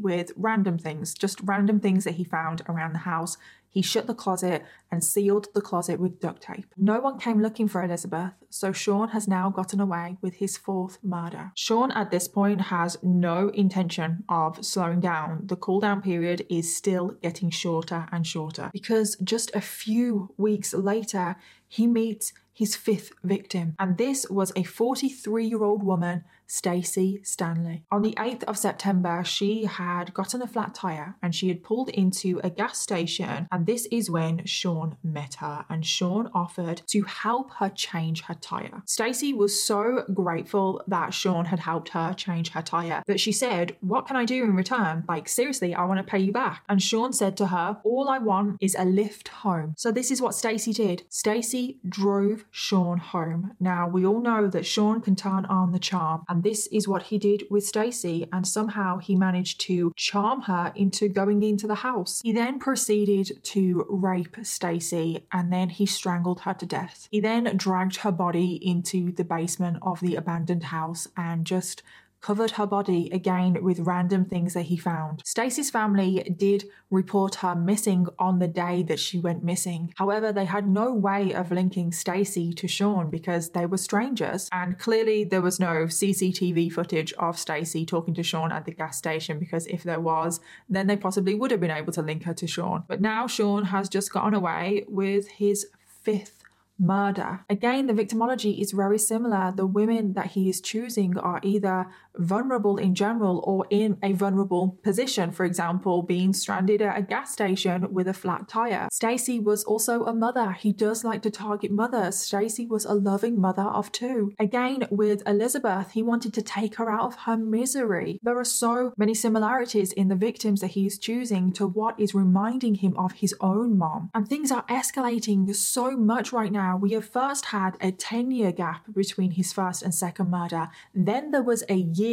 with random things, just random things that he found around the house. He shut the closet and sealed the closet with duct tape. No one came looking for Elizabeth, so Sean has now gotten away with his fourth murder. Sean at this point has no intention of slowing down. The cool down period is still getting shorter and shorter because just a few weeks later, he meets his fifth victim, and this was a 43 year old woman Stacey Stanley. On the 8th of September, she had gotten a flat tire and she had pulled into a gas station. And this is when Sean met her, and Sean offered to help her change her tire. Stacey was so grateful that Sean had helped her change her tire that she said, What can I do in return? Like, seriously, I want to pay you back. And Sean said to her, All I want is a lift home. So this is what Stacey did. Stacey drove Sean home. Now, we all know that Sean can turn on the charm. And and this is what he did with Stacey, and somehow he managed to charm her into going into the house. He then proceeded to rape Stacey and then he strangled her to death. He then dragged her body into the basement of the abandoned house and just covered her body again with random things that he found. Stacy's family did report her missing on the day that she went missing. However, they had no way of linking Stacy to Sean because they were strangers and clearly there was no CCTV footage of Stacy talking to Sean at the gas station because if there was, then they possibly would have been able to link her to Sean. But now Sean has just gotten away with his fifth murder. Again, the victimology is very similar. The women that he is choosing are either vulnerable in general or in a vulnerable position, for example, being stranded at a gas station with a flat tire. Stacy was also a mother. He does like to target mothers. Stacy was a loving mother of two. Again, with Elizabeth, he wanted to take her out of her misery. There are so many similarities in the victims that he is choosing to what is reminding him of his own mom. And things are escalating so much right now we have first had a 10 year gap between his first and second murder. Then there was a year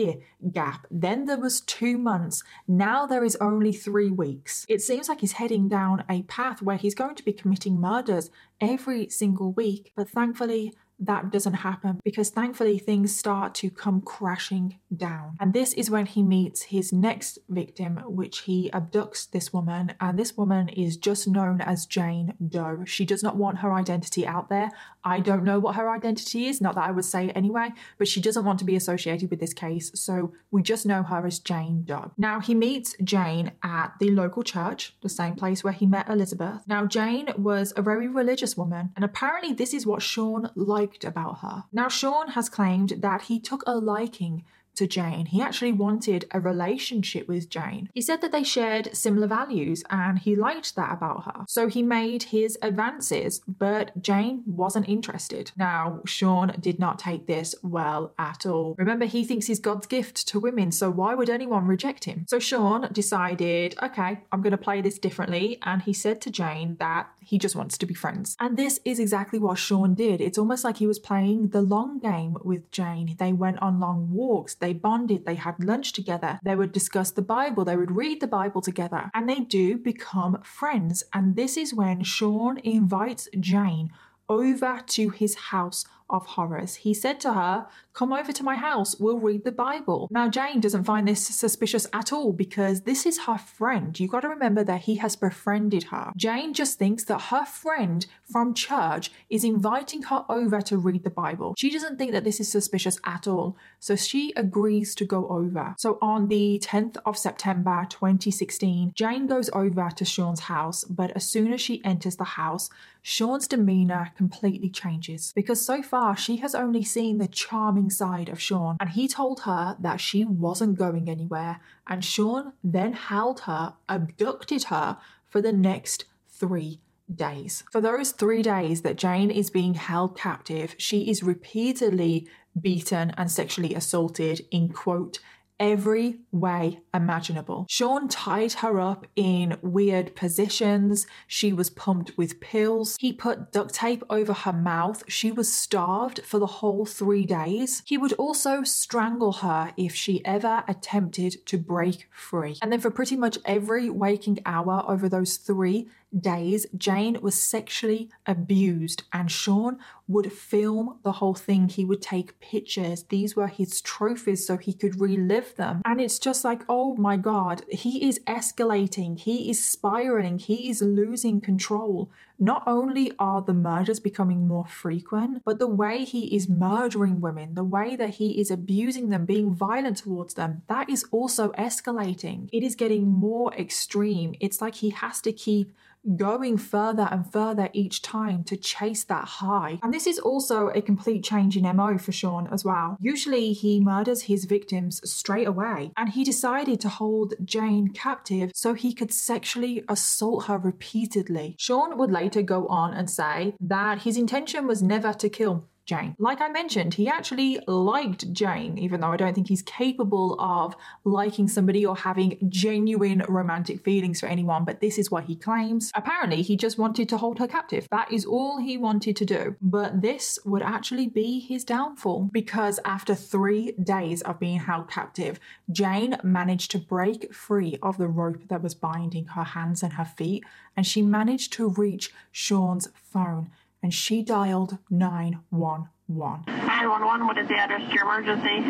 gap. Then there was two months. Now there is only three weeks. It seems like he's heading down a path where he's going to be committing murders every single week. But thankfully, that doesn't happen because thankfully things start to come crashing down. And this is when he meets his next victim, which he abducts this woman. And this woman is just known as Jane Doe. She does not want her identity out there. I don't know what her identity is, not that I would say it anyway, but she doesn't want to be associated with this case. So we just know her as Jane Doe. Now he meets Jane at the local church, the same place where he met Elizabeth. Now Jane was a very religious woman, and apparently this is what Sean liked liked about her. Now, Sean has claimed that he took a liking to Jane. He actually wanted a relationship with Jane. He said that they shared similar values and he liked that about her. So he made his advances, but Jane wasn't interested. Now, Sean did not take this well at all. Remember, he thinks he's God's gift to women, so why would anyone reject him? So Sean decided, okay, I'm going to play this differently. And he said to Jane that he just wants to be friends. And this is exactly what Sean did. It's almost like he was playing the long game with Jane. They went on long walks they bonded, they had lunch together, they would discuss the Bible, they would read the Bible together, and they do become friends. And this is when Sean invites Jane over to his house of horrors. He said to her, Come over to my house, we'll read the Bible. Now, Jane doesn't find this suspicious at all because this is her friend. You've got to remember that he has befriended her. Jane just thinks that her friend from church is inviting her over to read the Bible. She doesn't think that this is suspicious at all. So she agrees to go over. So on the 10th of September 2016, Jane goes over to Sean's house, but as soon as she enters the house, Sean's demeanor completely changes because so far she has only seen the charming side of Sean and he told her that she wasn't going anywhere and Sean then held her, abducted her for the next three days. For those three days that Jane is being held captive, she is repeatedly beaten and sexually assaulted in quote every way imaginable. Sean tied her up in weird positions. She was pumped with pills. He put duct tape over her mouth. She was starved for the whole three days. He would also strangle her if she ever attempted to break free. And then for pretty much every waking hour over those three days, Jane was sexually abused, and Sean would film the whole thing. He would take pictures. These were his trophies so he could relive them. And it's just like, oh my God, he is escalating, he is spiraling, he is losing control. Not only are the murders becoming more frequent, but the way he is murdering women, the way that he is abusing them, being violent towards them, that is also escalating. It is getting more extreme. It's like he has to keep going further and further each time to chase that high. And this is also a complete change in MO for Sean as well. Usually he murders his victims straight away, and he decided to hold Jane captive so he could sexually assault her repeatedly. Sean would later go on and say that his intention was never to kill Jane. Like I mentioned, he actually liked Jane, even though I don't think he's capable of liking somebody or having genuine romantic feelings for anyone, but this is what he claims. Apparently, he just wanted to hold her captive. That is all he wanted to do. But this would actually be his downfall because after three days of being held captive, Jane managed to break free of the rope that was binding her hands and her feet, and she managed to reach Sean's phone and she dialed 911. 911, what is the address to your emergency?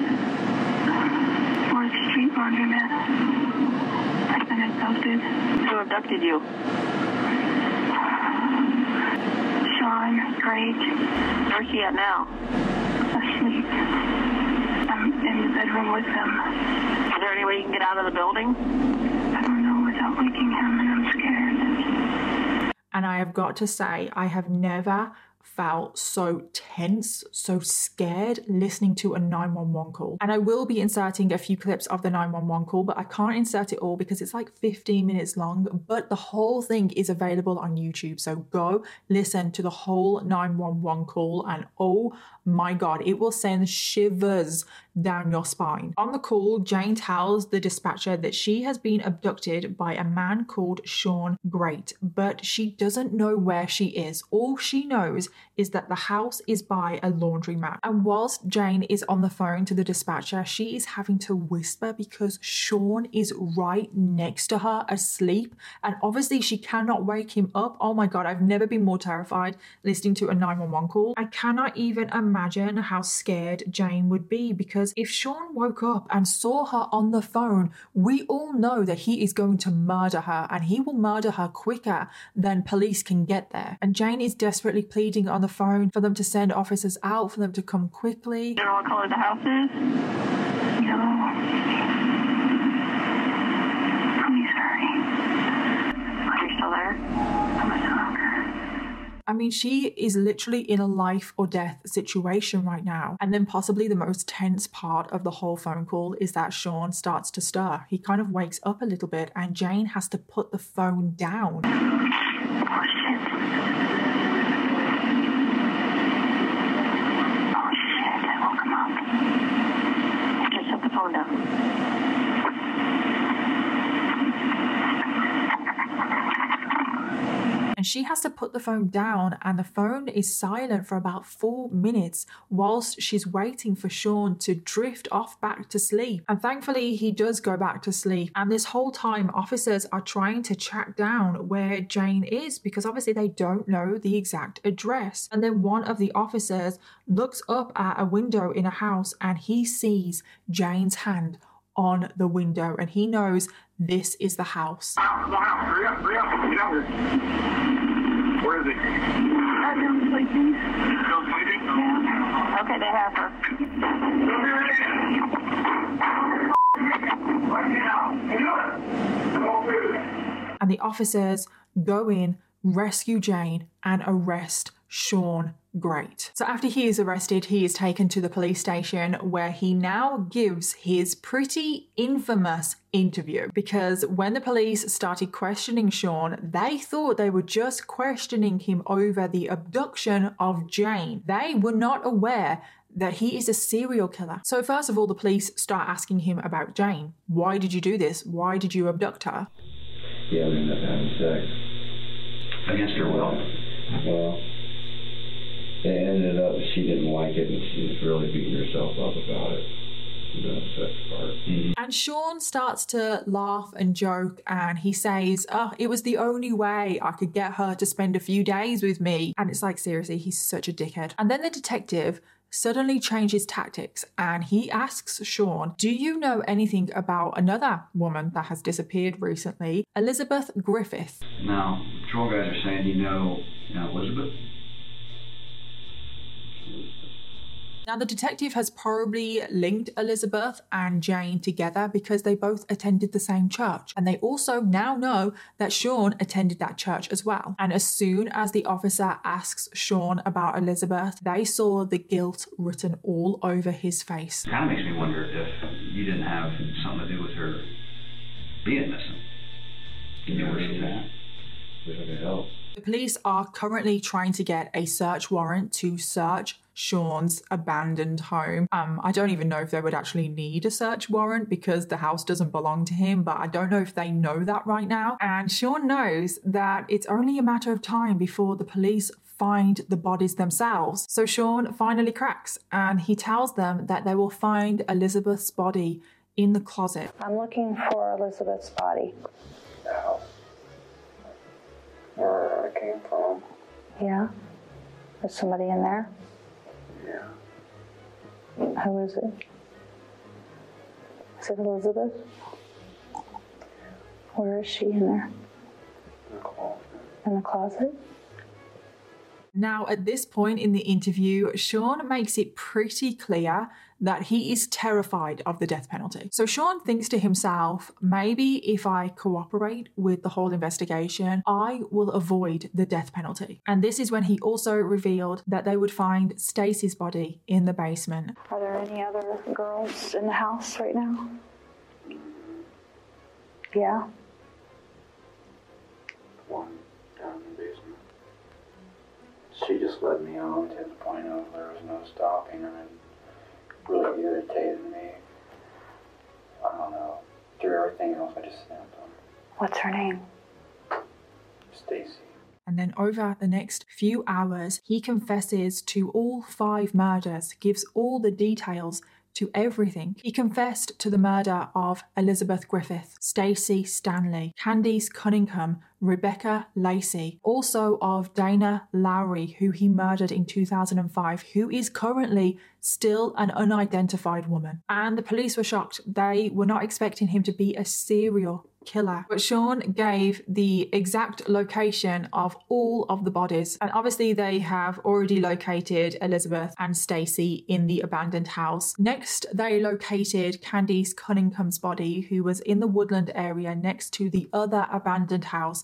4th Street Laundromat. I've been abducted. Who abducted you? Sean, Grate. Where's she at now? Asleep. I'm in the bedroom with him. Is there any way you can get out of the building? I don't know without waking him, and I'm scared. And I have got to say, I have never felt so tense, so scared listening to a 911 call. And I will be inserting a few clips of the 911 call, but I can't insert it all because it's like 15 minutes long. But the whole thing is available on YouTube. So go listen to the whole 911 call, and oh my God, it will send shivers down your spine. On the call, Jane tells the dispatcher that she has been abducted by a man called Sean Grate, but she doesn't know where she is. All she knows is that the house is by a laundromat. And whilst Jane is on the phone to the dispatcher, she is having to whisper because Sean is right next to her asleep. And obviously, she cannot wake him up. Oh my God, I've never been more terrified listening to a 911 call. I cannot even imagine how scared Jane would be because if Sean woke up and saw her on the phone, we all know that he is going to murder her and he will murder her quicker than police can get there. And Jane is desperately pleading on the phone for them to send officers out, for them to come quickly. You know what color the house is? No. Please hurry. Are you still there? I'm a stalker. I mean, she is literally in a life or death situation right now. And then, possibly the most tense part of the whole phone call is that Sean starts to stir. He kind of wakes up a little bit, and Jane has to put the phone down. Oh, shit. I woke him up. Just shut the phone down. And she has to put the phone down, and the phone is silent for about four minutes whilst she's waiting for Sean to drift off back to sleep. And thankfully, he does go back to sleep. And this whole time, officers are trying to track down where Jane is because obviously they don't know the exact address. And then one of the officers looks up at a window in a house and he sees Jane's hand on the window and he knows this is the house. Hurry up, hurry up, get out here. Where is he? Sleeping. Still sleeping? Yeah. Okay, they have her. and the officers go in, rescue Jane, and arrest Sean Grate. So after he is arrested, he is taken to the police station where he now gives his pretty infamous interview because when the police started questioning Sean, they thought they were just questioning him over the abduction of Jane. They were not aware that he is a serial killer. So, first of all, the police start asking him about Jane. Why did you do this? Why did you abduct her? Yeah, we ended up having sex. Against her will. Well, it ended up she didn't like it and she was really beating herself up about it. The sex part. Mm-hmm. And Sean starts to laugh and joke and he says, Oh, it was the only way I could get her to spend a few days with me. And it's like, seriously, he's such a dickhead. And then the detective suddenly changes tactics and he asks Sean, Do you know anything about another woman that has disappeared recently, Elizabeth Griffith? Now, patrol guys are saying you know, you know Elizabeth. Now, the detective has probably linked Elizabeth and Jane together because they both attended the same church. And they also now know that Sean attended that church as well. And as soon as the officer asks Sean about Elizabeth, they saw the guilt written all over his face. Kind of makes me wonder if you didn't have something to do with her being missing. You know where she's at. Wish I could help. The police are currently trying to get a search warrant to search Sean's abandoned home. Um, I don't even know if they would actually need a search warrant because the house doesn't belong to him, but I don't know if they know that right now. And Sean knows that it's only a matter of time before the police find the bodies themselves. So Sean finally cracks and he tells them that they will find Elizabeth's body in the closet. I'm looking for Elizabeth's body. Now, where I came from, Yeah? Is somebody in there? Yeah. Who is it? Is it Elizabeth? Where is she in there? in the closet. In the closet? Now, at this point in the interview, Sean makes it pretty clear that he is terrified of the death penalty. So Sean thinks to himself, maybe if I cooperate with the whole investigation, I will avoid the death penalty. And this is when he also revealed that they would find Stacy's body in the basement. Are there any other girls in the house right now? Yeah? One She just led me on to the point of there was no stopping her and really irritated me. I don't know. Through everything else, I just snapped on What's her name? Stacy. And then over the next few hours, he confesses to all five murders, gives all the details to everything. He confessed to the murder of Elizabeth Griffith, Stacy Stanley, Candice Cunningham, Rebecca Lacey, also of Dana Lowry, who he murdered in 2005, who is currently still an unidentified woman. And the police were shocked. They were not expecting him to be a serial killer. But Sean gave the exact location of all of the bodies. And obviously they have already located Elizabeth and Stacy in the abandoned house. Next, they located Candice Cunningham's body, who was in the woodland area next to the other abandoned house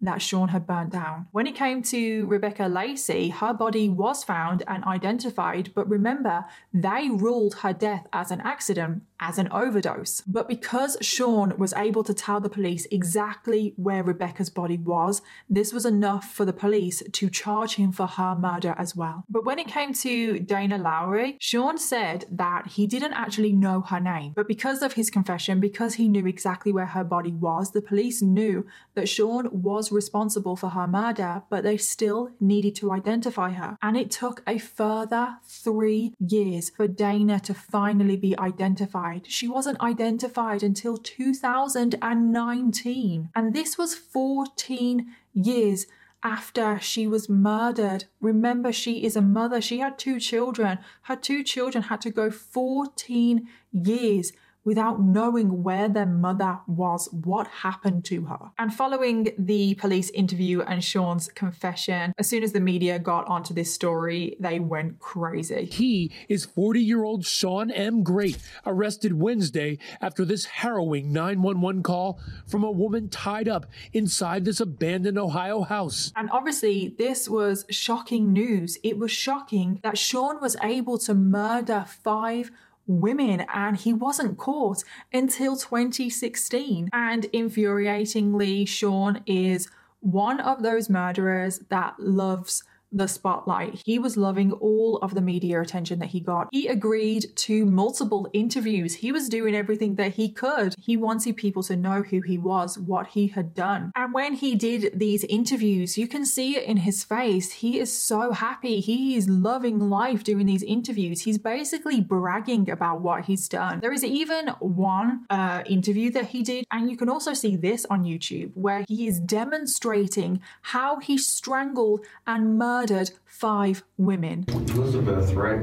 that Sean had burnt down. When it came to Rebecca Lacey, her body was found and identified, but remember, they ruled her death as an accident, as an overdose. But because Sean was able to tell the police exactly where Rebecca's body was, this was enough for the police to charge him for her murder as well. But when it came to Dana Lowry, Sean said that he didn't actually know her name. But because of his confession, because he knew exactly where her body was, the police knew that Sean was responsible for her murder, but they still needed to identify her. And it took a further three years for Dana to finally be identified. She wasn't identified until 2019. And this was 14 years after she was murdered. Remember, she is a mother. She had two children. Her two children had to go 14 years without knowing where their mother was, what happened to her. And following the police interview and Sean's confession, as soon as the media got onto this story, they went crazy. He is 40 year old Sean M. Grate, arrested Wednesday after this harrowing 911 call from a woman tied up inside this abandoned Ohio house. And obviously, this was shocking news. It was shocking that Sean was able to murder five women and he wasn't caught until 2016. And infuriatingly, Sean is one of those murderers that loves the spotlight. He was loving all of the media attention that he got. He agreed to multiple interviews. He was doing everything that he could. He wanted people to know who he was, what he had done. And when he did these interviews, you can see it in his face. He is so happy. He is loving life doing these interviews. He's basically bragging about what he's done. There is even one uh, interview that he did, and you can also see this on YouTube where he is demonstrating how he strangled and murdered five women. Elizabeth, right?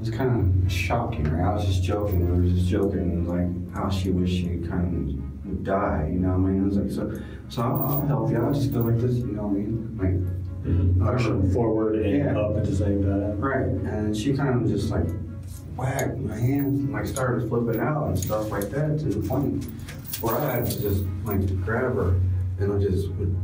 It's kind of shocking, right? I was just joking. We were just joking, like how she wished she kind of would die. You know what I mean? It was like so. So I'll, I'll help you. I'll just go like this. You know what I mean? Like mm-hmm. Pushing forward and Yeah. up at the same time. right. And she kind of just like whacked my hands and like started flipping out and stuff like that to the point where I had to just like grab her and I just would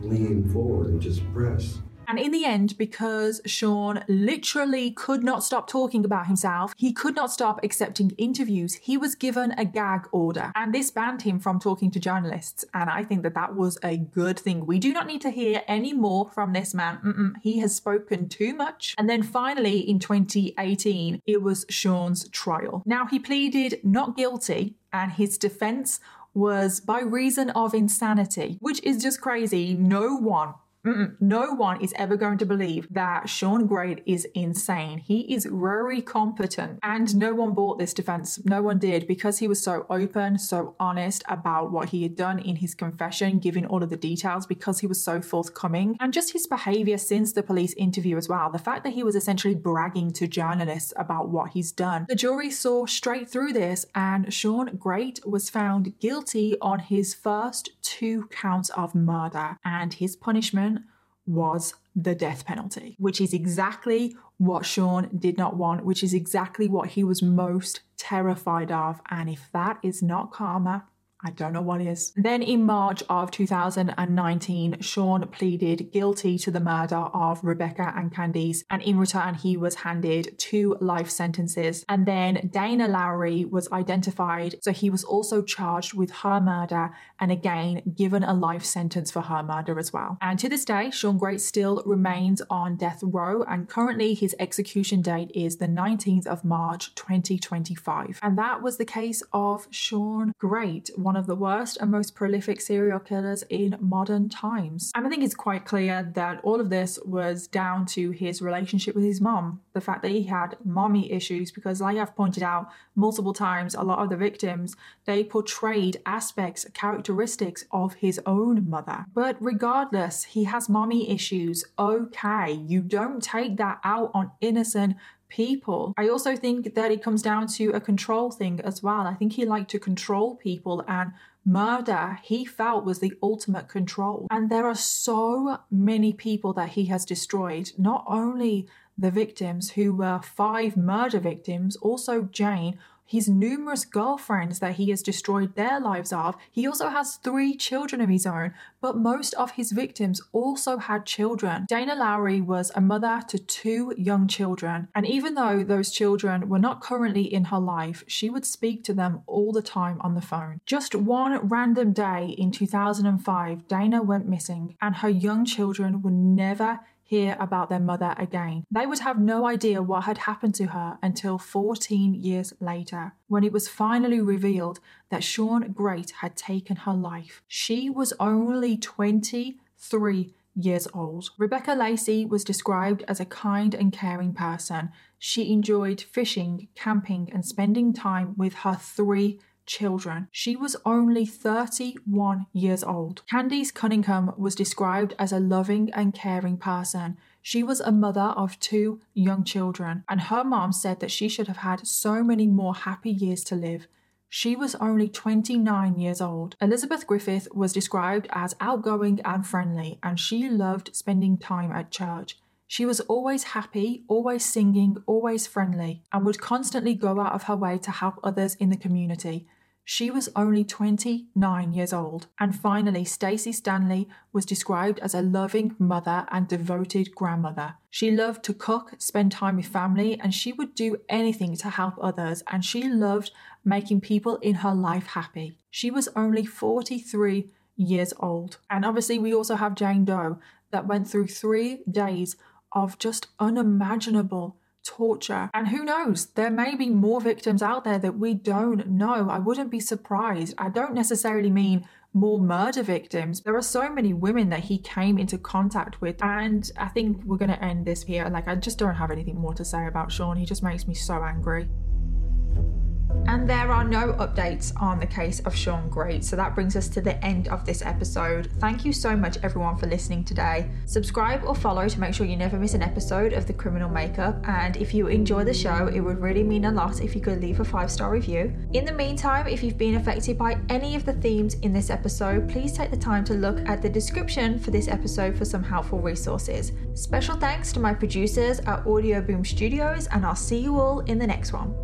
lean forward and just press. And in the end, because Sean literally could not stop talking about himself, he could not stop accepting interviews, he was given a gag order. And this banned him from talking to journalists. And I think that that was a good thing. We do not need to hear any more from this man. Mm-mm, he has spoken too much. And then finally, in 2018, it was Sean's trial. Now, he pleaded not guilty, and his defense was by reason of insanity, which is just crazy. No one Mm-mm. No one is ever going to believe that Sean Grate is insane. He is very competent, and no one bought this defense. No one did because he was so open, so honest about what he had done in his confession, giving all of the details because he was so forthcoming, and just his behavior since the police interview as well. The fact that he was essentially bragging to journalists about what he's done. The jury saw straight through this, and Sean Grate was found guilty on his first two counts of murder, and his punishment was the death penalty, which is exactly what Sean did not want, which is exactly what he was most terrified of. And if that is not karma, I don't know what is. Then in March of 2019, Sean pleaded guilty to the murder of Rebecca and Candice, and in return, he was handed two life sentences. And then Dana Lowry was identified, so he was also charged with her murder and again given a life sentence for her murder as well. And to this day, Sean Grate still remains on death row, and currently his execution date is the 19th of March 2025. And that was the case of Sean Grate, one of the worst and most prolific serial killers in modern times. And I think it's quite clear that all of this was down to his relationship with his mom, the fact that he had mommy issues, because, like I've pointed out multiple times, a lot of the victims they portrayed aspects, characteristics of his own mother. But regardless, he has mommy issues. Okay, you don't take that out on innocent people. I also think that it comes down to a control thing as well. I think he liked to control people and murder he felt was the ultimate control. And there are so many people that he has destroyed, not only the victims who were five murder victims, also Jane, his numerous girlfriends that he has destroyed their lives of. He also has three children of his own, but most of his victims also had children. Dana Lowry was a mother to two young children, and even though those children were not currently in her life, she would speak to them all the time on the phone. Just one random day in 2005, Dana went missing, and her young children were never hear about their mother again. They would have no idea what had happened to her until 14 years later, when it was finally revealed that Sean Grate had taken her life. She was only 23 years old. Rebecca Lacey was described as a kind and caring person. She enjoyed fishing, camping, and spending time with her three children. She was only 31 years old. Candice Cunningham was described as a loving and caring person. She was a mother of two young children, and her mom said that she should have had so many more happy years to live. She was only 29 years old. Elizabeth Griffith was described as outgoing and friendly, and she loved spending time at church. She was always happy, always singing, always friendly, and would constantly go out of her way to help others in the community. She was only 29 years old. And finally, Stacey Stanley was described as a loving mother and devoted grandmother. She loved to cook, spend time with family, and she would do anything to help others, and she loved making people in her life happy. She was only 43 years old. And obviously, we also have Jane Doe, that went through three days of just unimaginable torture. And who knows, there may be more victims out there that we don't know. I wouldn't be surprised. I don't necessarily mean more murder victims. There are so many women that he came into contact with. And I think we're going to end this here. Like, I just don't have anything more to say about Sean. He just makes me so angry. And there are no updates on the case of Sean Grate. So that brings us to the end of this episode. Thank you so much, everyone, for listening today. Subscribe or follow to make sure you never miss an episode of The Criminal Makeup. And if you enjoy the show, it would really mean a lot if you could leave a five star review. In the meantime, if you've been affected by any of the themes in this episode, please take the time to look at the description for this episode for some helpful resources. Special thanks to my producers at Audioboom Studios, and I'll see you all in the next one.